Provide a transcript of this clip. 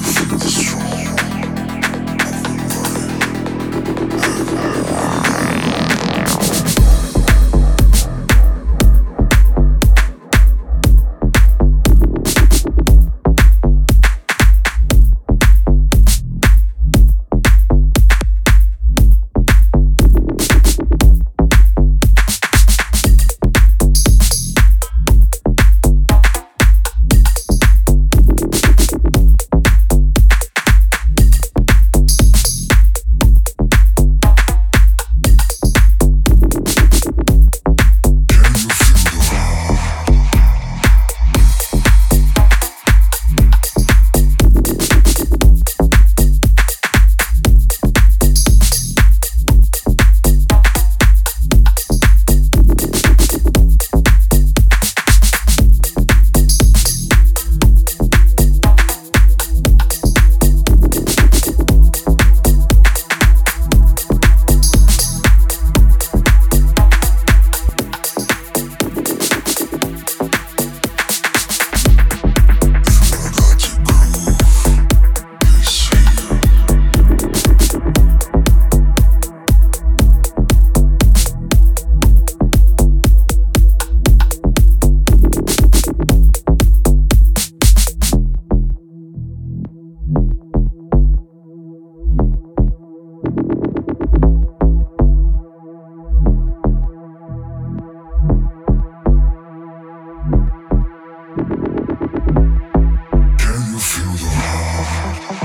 Feel the strong of the mind. feel the heart.